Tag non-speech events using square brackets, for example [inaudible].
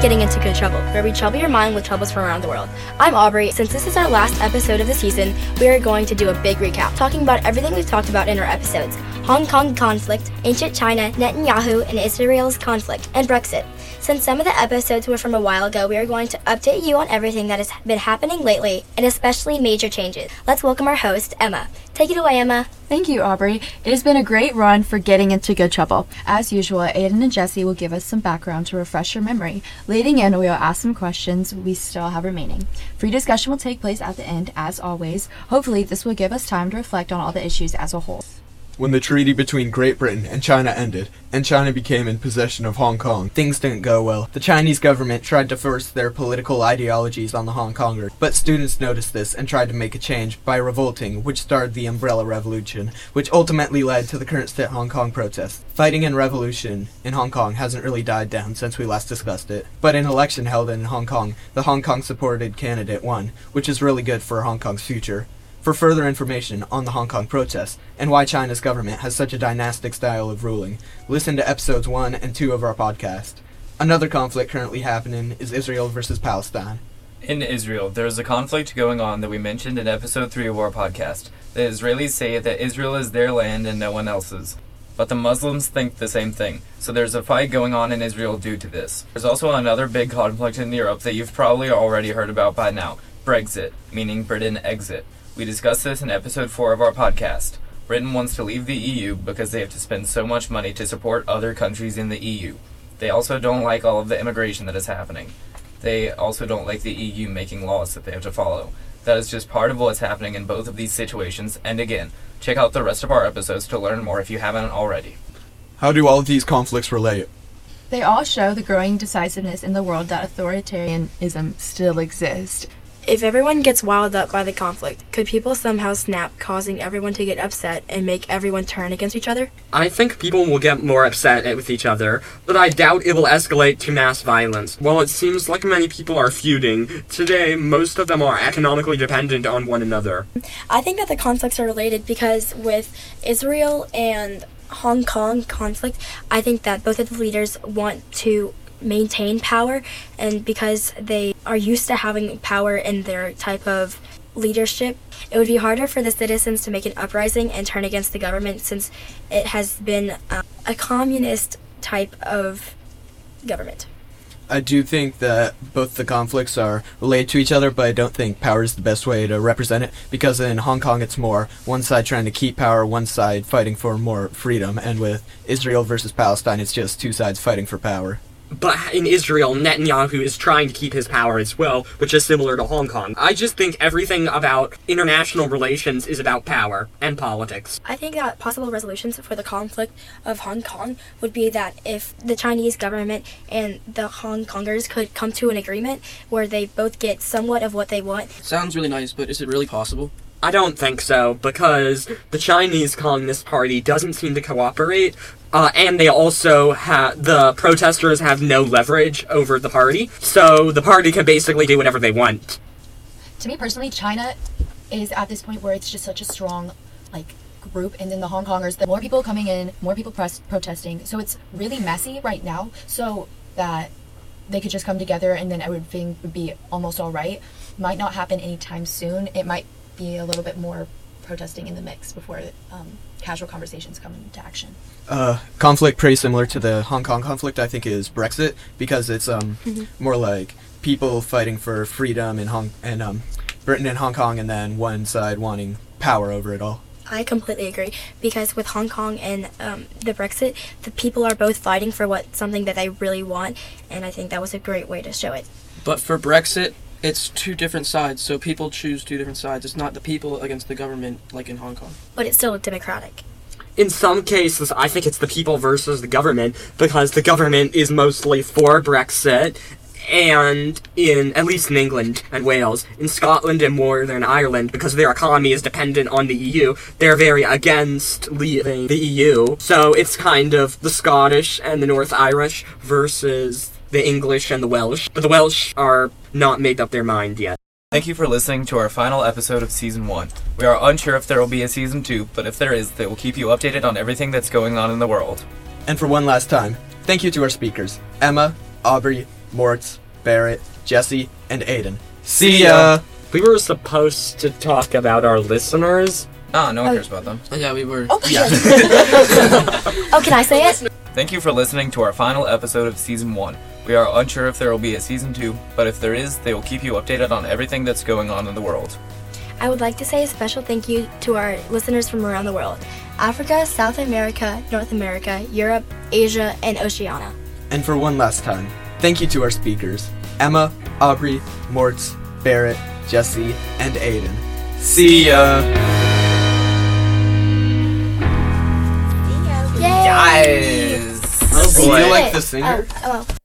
Getting Into Good Trouble, where we trouble your mind with troubles from around the world. I'm Aubrey. Since this is our last episode of the season, we are going to do a big recap, talking about everything we've talked about in our episodes Hong Kong conflict, ancient China, Netanyahu and Israel's conflict, and Brexit. Since some of the episodes were from a while ago, we are going to update you on everything that has been happening lately, and especially major changes. Let's welcome our host, Emma. Take it away, Emma. Thank you, Aubrey. It has been a great run for getting into good trouble. As usual, Aiden and Jesse will give us some background to refresh your memory. Leading in, we will ask some questions we still have remaining. Free discussion will take place at the end, as always. Hopefully, this will give us time to reflect on all the issues as a whole. When the treaty between Great Britain and China ended, and China became in possession of Hong Kong, things didn't go well. The Chinese government tried to force their political ideologies on the Hong Kongers, but students noticed this and tried to make a change by revolting, which started the Umbrella Revolution, which ultimately led to the current state Hong Kong protests. Fighting and revolution in Hong Kong hasn't really died down since we last discussed it, but an election held in Hong Kong, the Hong Kong supported candidate won, which is really good for Hong Kong's future. For further information on the Hong Kong protests and why China's government has such a dynastic style of ruling, listen to episodes 1 and 2 of our podcast. Another conflict currently happening is Israel versus Palestine. In Israel, there is a conflict going on that we mentioned in episode 3 of our podcast. The Israelis say that Israel is their land and no one else's. But the Muslims think the same thing, so there's a fight going on in Israel due to this. There's also another big conflict in Europe that you've probably already heard about by now Brexit, meaning Britain exit. We discussed this in episode 4 of our podcast. Britain wants to leave the EU because they have to spend so much money to support other countries in the EU. They also don't like all of the immigration that is happening. They also don't like the EU making laws that they have to follow. That is just part of what's happening in both of these situations, and again, check out the rest of our episodes to learn more if you haven't already. How do all of these conflicts relate? They all show the growing decisiveness in the world that authoritarianism still exists. If everyone gets wound up by the conflict, could people somehow snap, causing everyone to get upset and make everyone turn against each other? I think people will get more upset with each other, but I doubt it will escalate to mass violence. While it seems like many people are feuding, today most of them are economically dependent on one another. I think that the conflicts are related because with Israel and Hong Kong conflict, I think that both of the leaders want to maintain power and because they are used to having power in their type of leadership it would be harder for the citizens to make an uprising and turn against the government since it has been uh, a communist type of government I do think that both the conflicts are related to each other, but I don't think power is the best way to represent it because in Hong Kong it's more one side trying to keep power, one side fighting for more freedom, and with Israel versus Palestine, it's just two sides fighting for power. But in Israel, Netanyahu is trying to keep his power as well, which is similar to Hong Kong. I just think everything about international relations is about power and politics. I think that possible resolutions for the conflict of Hong Kong would be that if the Chinese government and the Hong Kongers could come to an agreement where they both get somewhat of what they want. Sounds really nice, but is it really possible? I don't think so, because the Chinese Communist Party doesn't seem to cooperate, uh, and they also have the protesters have no leverage over the party, so the party can basically do whatever they want. To me personally, China is at this point where it's just such a strong, like, group, and then the Hong Kongers, the more people coming in, more people press- protesting. So it's really messy right now. So that they could just come together and then everything would be almost all right. Might not happen anytime soon. It might be a little bit more protesting in the mix before um, casual conversations come into action. Uh, conflict pretty similar to the Hong Kong conflict, I think, is Brexit because it's um more like people fighting for freedom in Hong and um Britain and Hong Kong, and then one side wanting power over it all. I completely agree because with Hong Kong and um, the Brexit, the people are both fighting for what something that they really want, and I think that was a great way to show it. But for Brexit, it's two different sides, so people choose two different sides. It's not the people against the government like in Hong Kong. But it's still democratic. In some cases, I think it's the people versus the government, because the government is mostly for Brexit, and in, at least in England and Wales, in Scotland and Northern Ireland, because their economy is dependent on the EU, they're very against leaving the EU. So it's kind of the Scottish and the North Irish versus the English and the Welsh. But the Welsh are not made up their mind yet. Thank you for listening to our final episode of Season 1. We are unsure if there will be a Season 2, but if there is, they will keep you updated on everything that's going on in the world. And for one last time, thank you to our speakers, Emma, Aubrey, Mortz, Barrett, Jesse, and Aiden. See ya! We were supposed to talk about our listeners. Ah, no one cares about them. Yeah, we were. Oh, yeah. [laughs] [laughs] Oh, can I say it? Thank you for listening to our final episode of season one. We are unsure if there will be a season two, but if there is, they will keep you updated on everything that's going on in the world. I would like to say a special thank you to our listeners from around the world Africa, South America, North America, Europe, Asia, and Oceania. And for one last time, thank you to our speakers Emma, Aubrey, Mortz, Barrett, Jesse, and Aiden. See ya! Yay! Guys! Oh Do you like the singer? Oh, oh.